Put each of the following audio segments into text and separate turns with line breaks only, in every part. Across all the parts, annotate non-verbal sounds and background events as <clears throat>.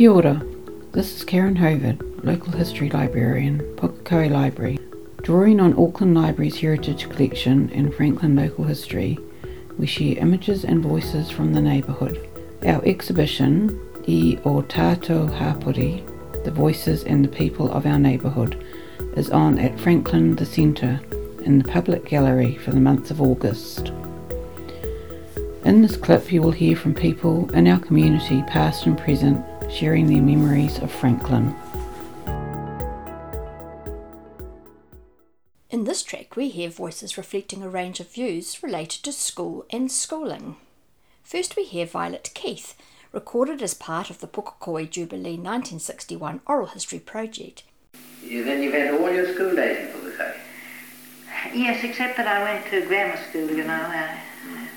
Kia ora. This is Karen Hovard, local history librarian, Pukekohe Library. Drawing on Auckland Library's heritage collection and Franklin local history, we share images and voices from the neighbourhood. Our exhibition, I o Tatau Hapori, The Voices and the People of Our Neighbourhood, is on at Franklin the Centre in the public gallery for the month of August. In this clip, you will hear from people in our community, past and present, sharing their memories of Franklin.
In this track, we hear voices reflecting a range of views related to school and schooling. First, we hear Violet Keith, recorded as part of the Pukekohe Jubilee 1961 Oral History Project.
You, then you've had all your school days in Pukekohe?
Yes, except that I went to grammar school, you know. I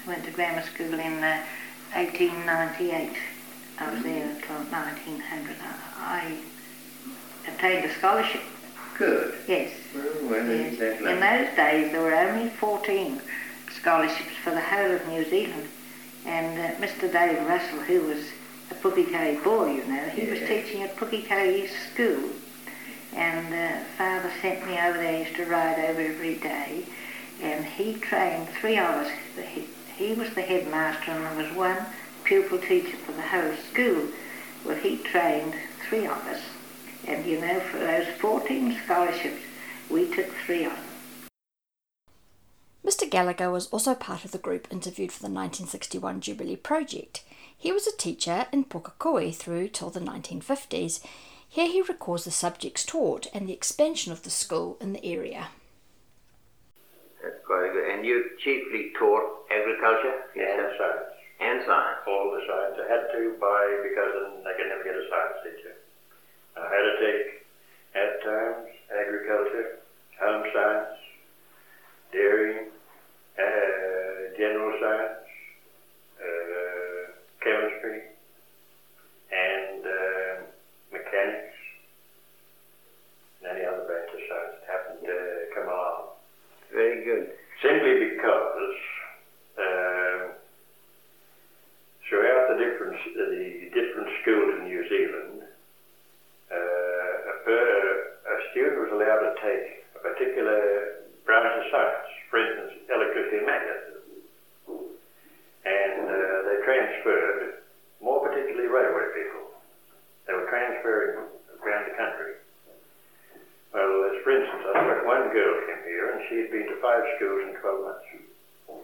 went to grammar school in uh, 1898. I was there until 1900. I, I obtained a scholarship.
Good.
Yes.
Well, well,
yes. In those days, there were only 14 scholarships for the whole of New Zealand. And uh, Mr. David Russell, who was a Pukekohe boy, you know, he was teaching at Pukekohe School. And uh, father sent me over there, I used to ride over every day. And he trained three of us. He, he was the headmaster and there was one pupil teacher for the whole school. Well, he trained three of us. And you know, for those 14 scholarships, we took three of them.
Mr. Gallagher was also part of the group interviewed for the 1961 Jubilee project. He was a teacher in Pukekohe through till the 1950s. Here he records the subjects taught and the expansion of the school in the area.
That's quite good. And you chiefly taught agriculture?
And science.
And science.
All the science. I had to by because I could never get a science teacher. I had to take at times agriculture, home science, dairy, uh, general science, uh, chemistry, and uh, mechanics, and any other branch of science that happened to come along.
Very good.
Simply because um, throughout the the different schools in New Zealand, uh, a, a student was allowed to take a particular branch of science, for instance, electricity and magnetism, and uh, they transferred, more particularly railway people. They were transferring around the country. Well, as for instance, I took one girl came here and she had been to five schools in 12 months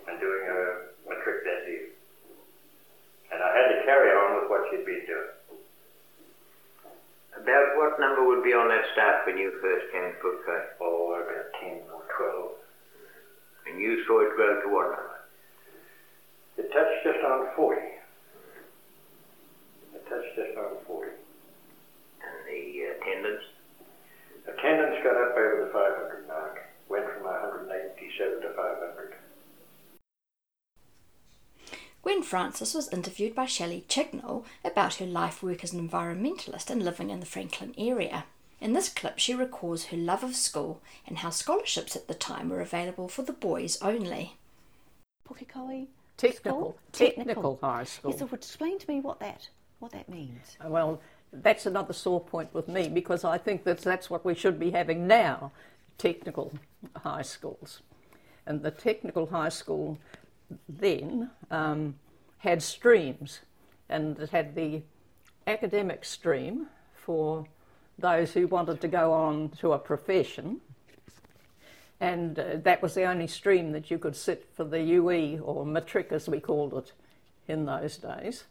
and doing a matric that year. And I had to carry on with what she'd been doing.
About what number would be on that staff when you first came to Pukekohe?
Oh, about 10 or 12.
And you saw it grow to what number?
It touched just on 40. It touched just on 40.
And the uh, attendance?
Attendance got up over the 500 mark. Went from 187 to 500.
Gwen Francis was interviewed by Shelley Chignall about her life work as an environmentalist and living in the Franklin area. In this clip, she recalls her love of school and how scholarships at the time were available for the boys only.
Pukekohe
Technical,
school?
technical high school.
Yes, so explain to me what that what that means.
Well, that's another sore point with me because I think that that's what we should be having now technical high schools. And the technical high school then um, had streams, and it had the academic stream for those who wanted to go on to a profession. And uh, that was the only stream that you could sit for the UE or matric as we called it in those days.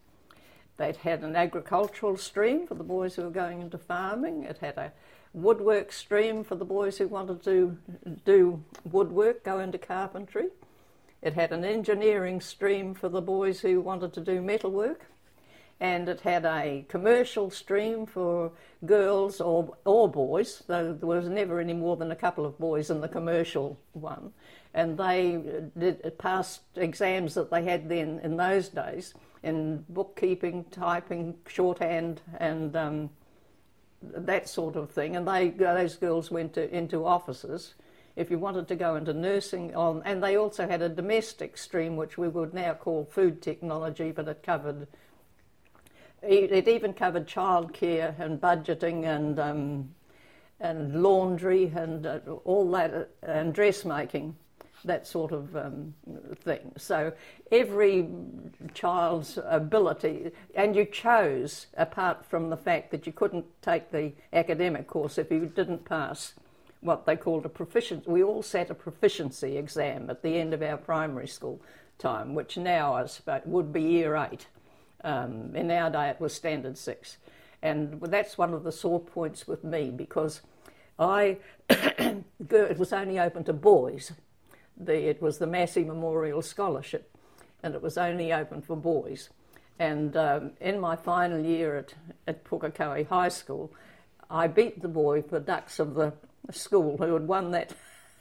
They'd had an agricultural stream for the boys who were going into farming. It had a woodwork stream for the boys who wanted to do woodwork, go into carpentry. It had an engineering stream for the boys who wanted to do metalwork. And it had a commercial stream for girls or, or boys, though there was never any more than a couple of boys in the commercial one. And they did passed exams that they had then in those days in bookkeeping, typing, shorthand, and um, that sort of thing. And they those girls went to, into offices. If you wanted to go into nursing, on, and they also had a domestic stream, which we would now call food technology, but it covered it even covered childcare and budgeting and um, and laundry and uh, all that uh, and dressmaking, that sort of um, thing. So every child's ability, and you chose apart from the fact that you couldn't take the academic course if you didn't pass what they called a proficiency. We all sat a proficiency exam at the end of our primary school time, which now I suppose would be year eight. Um, in our day, it was standard six. And that's one of the sore points with me because I, <coughs> it was only open to boys. The, it was the Massey Memorial Scholarship, and it was only open for boys. And um, in my final year at, at Pukekohe High School, I beat the boy, the dux of the school, who had won that,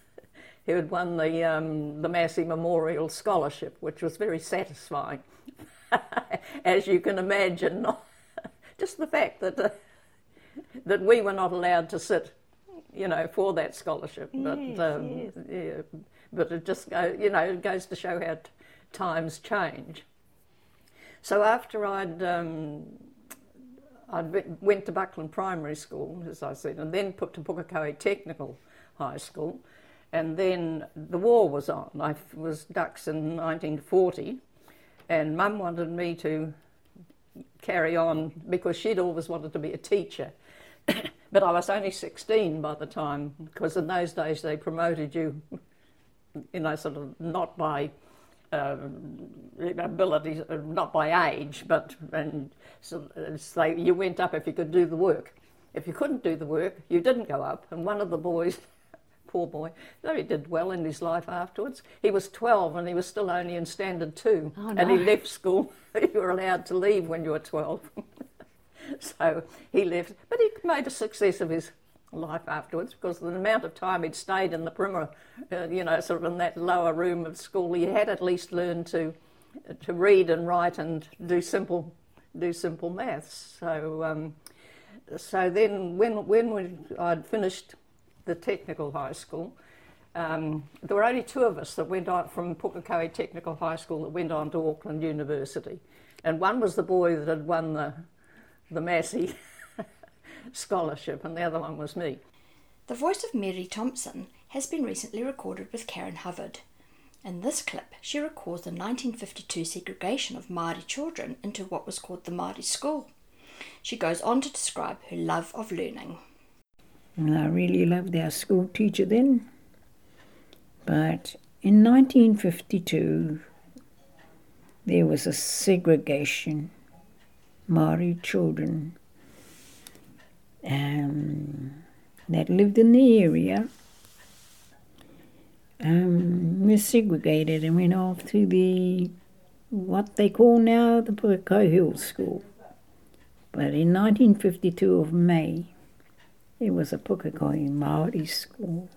<laughs> who had won the um, the Massey Memorial Scholarship, which was very satisfying, <laughs> as you can imagine. <laughs> Just the fact that uh, that we were not allowed to sit, you know, for that scholarship, but
Yes,
um,
yes.
yeah, but it just go, you know, it goes to show how t- times change. So after I'd um, I went to Buckland Primary School, as I said, and then put to Pukekohe Technical High School. And then the war was on. I was Dux in 1940, and Mum wanted me to carry on because she'd always wanted to be a teacher. <coughs> but I was only 16 by the time, because in those days they promoted you, you know, sort of not by um, ability, uh, not by age, but and so like you went up if you could do the work. If you couldn't do the work, you didn't go up. And one of the boys, poor boy, though he did well in his life afterwards, he was 12 and he was still only in standard two.
Oh,
And he left school. <laughs> you were allowed to leave when you were 12. <laughs> so he left. But he made a success of his life afterwards because the amount of time he'd stayed in the primer, uh, you know, sort of in that lower room of school, he had at least learned to to read and write and do simple do simple maths. So um, so then when when we, I'd finished the technical high school. Um, there were only two of us that went on from Pukekohe Technical High School that went on to Auckland University, and one was the boy that had won the the Massey <laughs> scholarship, and the other one was me.
The voice of Mere Thompson has been recently recorded with Karen Hubbard. In this clip, she recalls the 1952 segregation of Māori children into what was called the Māori school. She goes on to describe her love of learning.
And I really loved our school teacher then. But in 1952, there was a segregation. Maori children um, that lived in the area um, were segregated and went off to the what they call now the Pukekohe Hill School. But in 1952 of May, it was a Pukekohe Maori school.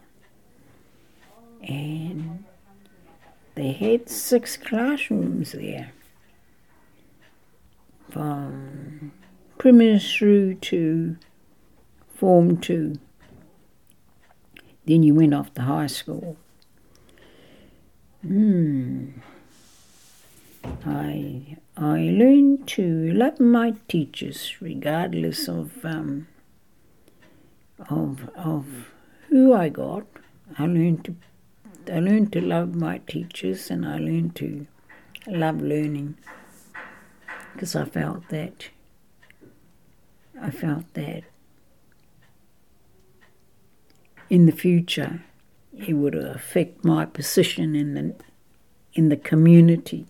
And they had six classrooms there. From primary through to Form 2. Then you went off to high school. Hmm. I I learned to love my teachers regardless of um, of of who I got. I learned to I learned to love my teachers and I learned to love learning because I felt that I felt that in the future it would affect my position in the in the community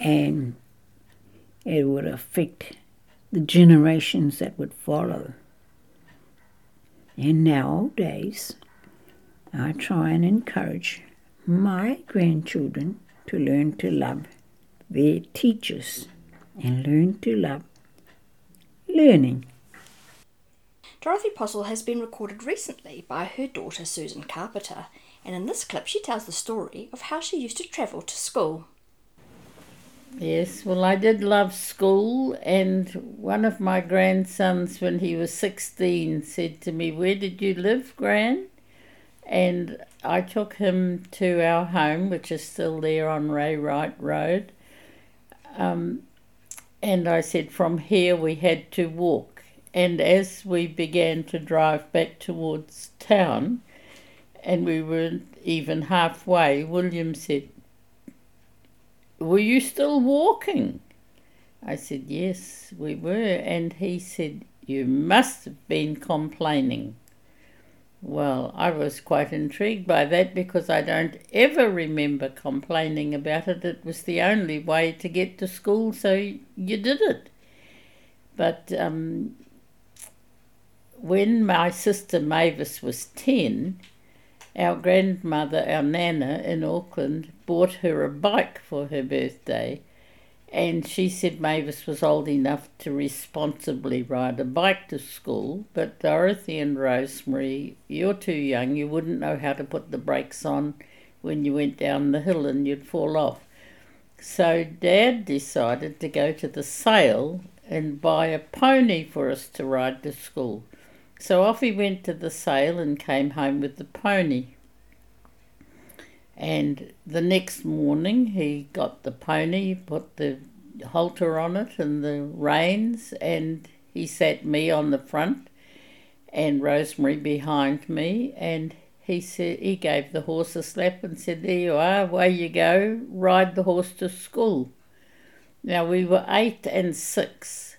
and it would affect the generations that would follow. And nowadays, I try and encourage my grandchildren to learn to love their teachers and learn to love learning.
Dorothy Postle has been recorded recently by her daughter Susan Carpenter, and in this clip she tells the story of how she used to travel to school.
Yes, well, I did love school, and one of my grandsons, when he was 16, said to me, Where did you live, Gran? And I took him to our home, which is still there on Ray Wright Road. Um, And I said, from here we had to walk. And as we began to drive back towards town, and we weren't even halfway, William said, Were you still walking? I said, Yes, we were. And he said, You must have been complaining. Well, I was quite intrigued by that because I don't ever remember complaining about it. It was the only way to get to school, so you did it. But um, when my sister Mavis was 10, our grandmother, our Nana in Auckland, bought her a bike for her birthday and she said Mavis was old enough to responsibly ride a bike to school, but Dorothy and Rosemary, you're too young, you wouldn't know how to put the brakes on when you went down the hill and you'd fall off. So Dad decided to go to the sale and buy a pony for us to ride to school. So off he went to the sale and came home with the pony. And the next morning, he got the pony, put the halter on it and the reins, and he sat me on the front and Rosemary behind me. And he said he gave the horse a slap and said, "There you are, away you go, ride the horse to school." Now we were eight and six,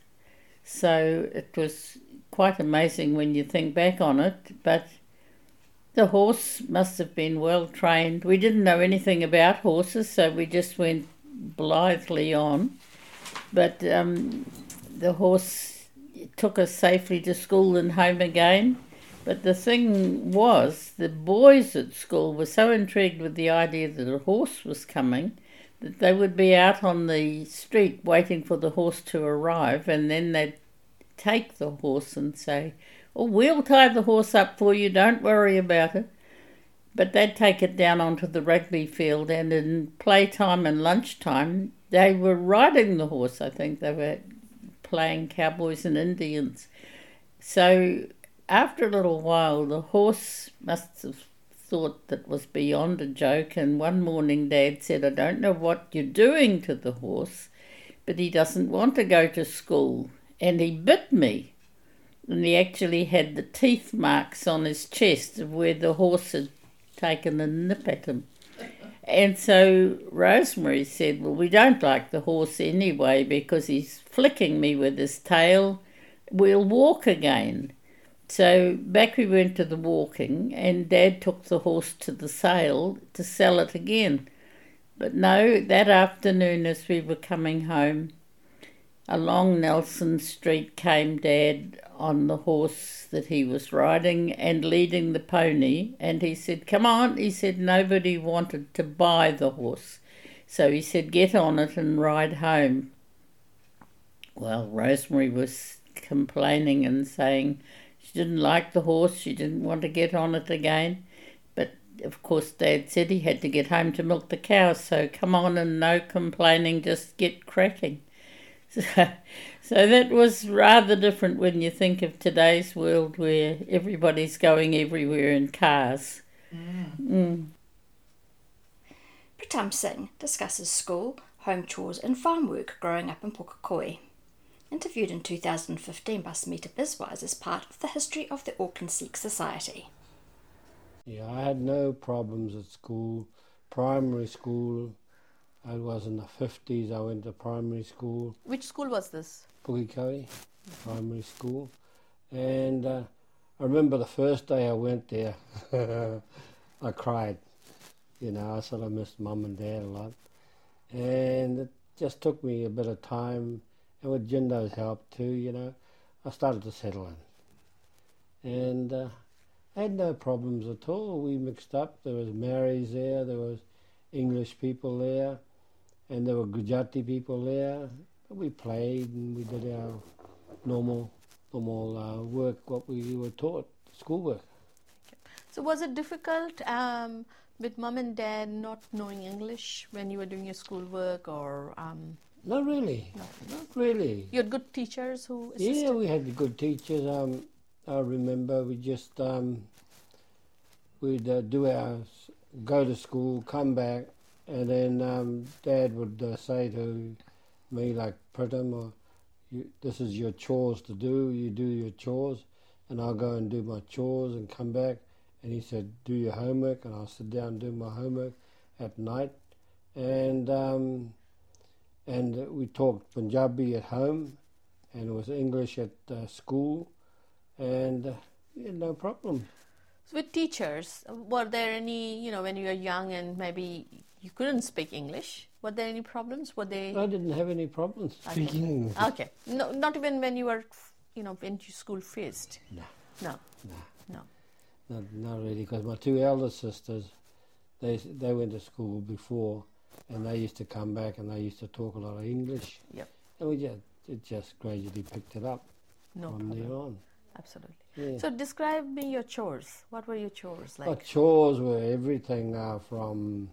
so it was quite amazing when you think back on it, but the horse must have been well trained. We didn't know anything about horses, so we just went blithely on. But um, the horse took us safely to school and home again. But the thing was, the boys at school were so intrigued with the idea that a horse was coming that they would be out on the street waiting for the horse to arrive, and then they'd take the horse and say, Oh, we'll tie the horse up for you, don't worry about it. But they'd take it down onto the rugby field, and in playtime and lunchtime, they were riding the horse. I think they were playing cowboys and Indians. So after a little while, the horse must have thought that was beyond a joke. And one morning, Dad said, I don't know what you're doing to the horse, but he doesn't want to go to school. And he bit me and he actually had the teeth marks on his chest of where the horse had taken a nip at him. And so Rosemary said, Well, we don't like the horse anyway because he's flicking me with his tail. We'll walk again. So back we went to the walking, and Dad took the horse to the sale to sell it again. But no, that afternoon as we were coming home, along Nelson Street came Dad on the horse that he was riding and leading the pony. And he said, Come on. He said, Nobody wanted to buy the horse. So he said, Get on it and ride home. Well, Rosemary was complaining and saying she didn't like the horse, she didn't want to get on it again. But of course, Dad said he had to get home to milk the cows, so come on and no complaining, just get cracking. So, <laughs> so that was rather different when you think of today's world where everybody's going everywhere in cars. Mm. Mm.
Pritam Singh discusses school, home chores, and farm work growing up in Pukekohe. Interviewed in 2015 by Smita Biswas as part of the history of the Auckland Sikh Society.
Yeah, I had no problems at school, primary school, I was in the 50s. I went to primary school.
Which school was this?
Pukekohe Primary School. And uh, I remember the first day I went there, <laughs> I cried. You know, I sort of missed mum and dad a lot. And it just took me a bit of time. And with Jindo's help too, you know, I started to settle in. And uh, I had no problems at all. We mixed up. There was Maoris there. There was English people there and there were Gujarati people there. We played and we did our normal normal uh, work, what we were taught, schoolwork.
So was it difficult um, with mum and dad not knowing English when you were doing your schoolwork or? Um,
not really.
No.
Not really.
You had good teachers who assisted?
Yeah, we had good teachers. Um, I remember we just um, we'd uh, do our go to school, come back, and then um, Dad would uh, say to me like Pritam you, this is your chores to do. You do your chores, and I'll go and do my chores and come back. And he said, do your homework, and I'll sit down and do my homework at night. And um, and we talked Punjabi at home, and it was English at uh, school, and uh, no problem.
So with teachers, were there any, you know, when you were young and maybe you couldn't speak English, were there any problems? Were they?
I didn't have any problems speaking
okay.
English.
Okay, no, not even when you were, you know, went to school first.
No.
No.
No.
No.
Not, not really, because my two elder sisters, they they went to school before, and they used to come back and they used to talk a lot of English.
Yep.
And we just it just gradually picked it up
No
from there on.
Absolutely.
Yeah.
So describe me your chores. What were your chores like?
Our chores were everything uh, from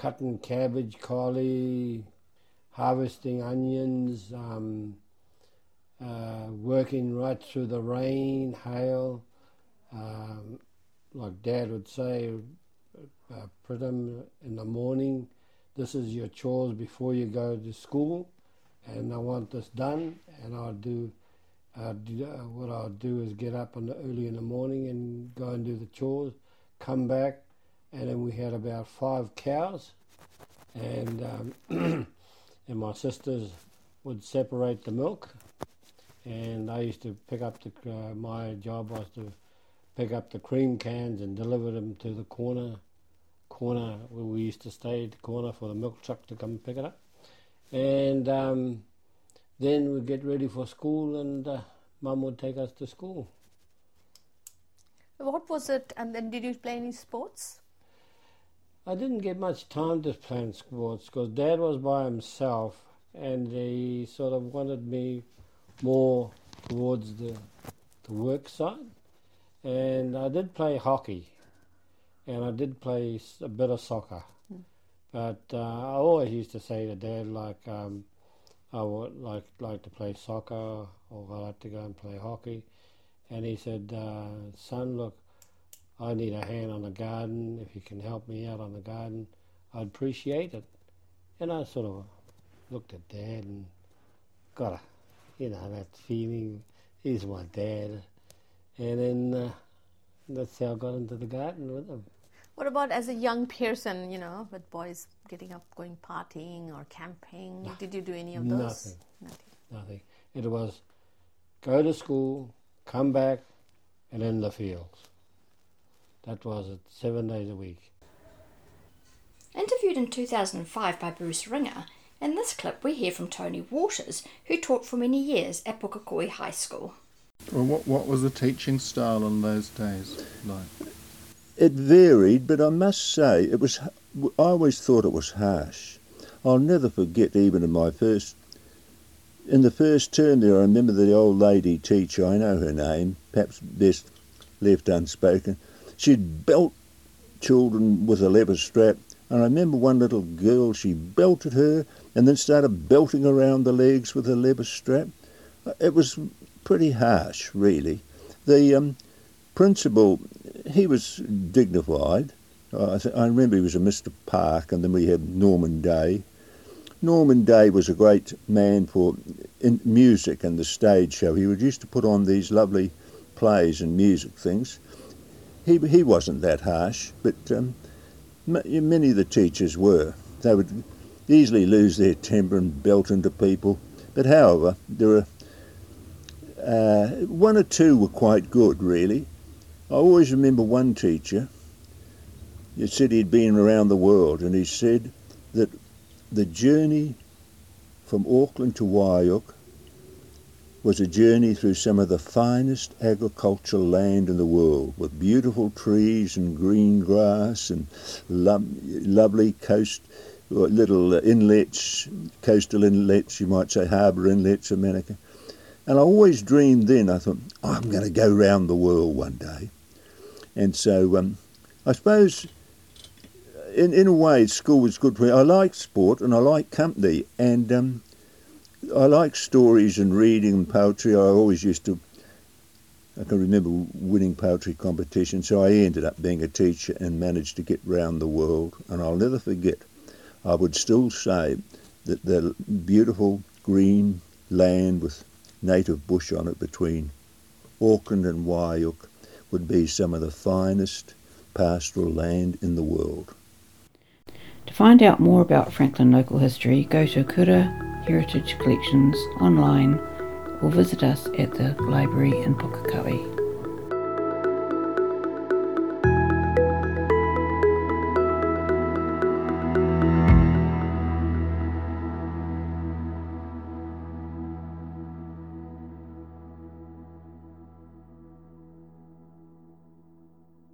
cutting cabbage, collie, harvesting onions, um, uh, working right through the rain, hail. Um, like Dad would say, uh, Pritam, in the morning, this is your chores before you go to school, and I want this done, and I'll do uh, what I'll do is get up in the, early in the morning and go and do the chores, come back, and then we had about five cows, and um, <clears throat> and my sisters would separate the milk, and I used to pick up the. Uh, my job was to pick up the cream cans and deliver them to the corner, corner where we used to stay, at the corner for the milk truck to come and pick it up, and. Um, then we'd get ready for school and uh, mum would take us to school.
What was it? And then did you play any sports?
I didn't get much time to play sports because dad was by himself and he sort of wanted me more towards the, the work side. And I did play hockey and I did play a bit of soccer.
Mm.
But uh, I always used to say to dad, like, um, I would like like to play soccer or I like to go and play hockey. And he said, uh, son, look, I need a hand on the garden. If you can help me out on the garden, I'd appreciate it. And I sort of looked at dad and got a, you know, that feeling. He's my dad. And then uh, that's how I got into the garden with him.
What about as a young person, you know, with boys getting up, going partying or camping? Did you do any of those?
Nothing. Nothing. It was go to school, come back, and in the fields. That was it, seven days a week.
Interviewed in 2005 by Bruce Ringer, in this clip we hear from Tony Waters, who taught for many years at Pukekohe High School.
Well, what, what was the teaching style on those days like?
It varied, but I must say it was. I always thought it was harsh. I'll never forget, even in my first, in the first term there, I remember the old lady teacher. I know her name, perhaps best left unspoken. She'd belt children with a leather strap, and I remember one little girl. She belted her, and then started belting around the legs with a leather strap. It was pretty harsh, really. The um, principal, he was dignified. I, th- I remember he was a Mr. Park, and then we had Norman Day. Norman Day was a great man for music and the stage show. He would used to put on these lovely plays and music things. He he wasn't that harsh, but um, m- many of the teachers were. They would easily lose their temper and belt into people. But however, there were uh, one or two were quite good, really. I always remember one teacher. He said he'd been around the world, and he said that the journey from Auckland to Waiuku was a journey through some of the finest agricultural land in the world, with beautiful trees and green grass and lo- lovely coast, little inlets, coastal inlets, you might say harbour inlets in Manukau. And I always dreamed then, I thought, oh, I'm going to go round the world one day. And so um, I suppose in, in a way school was good for me. I like sport and I like company and um, I like stories and reading and poetry. I always used to, I can remember winning poetry competitions, so I ended up being a teacher and managed to get round the world. And I'll never forget, I would still say that the beautiful green land with native bush on it between Auckland and Waiuku would be some of the finest pastoral land in the world.
To find out more about Franklin local history, go to Kura Heritage Collections online or visit us at the library in Pukekohe.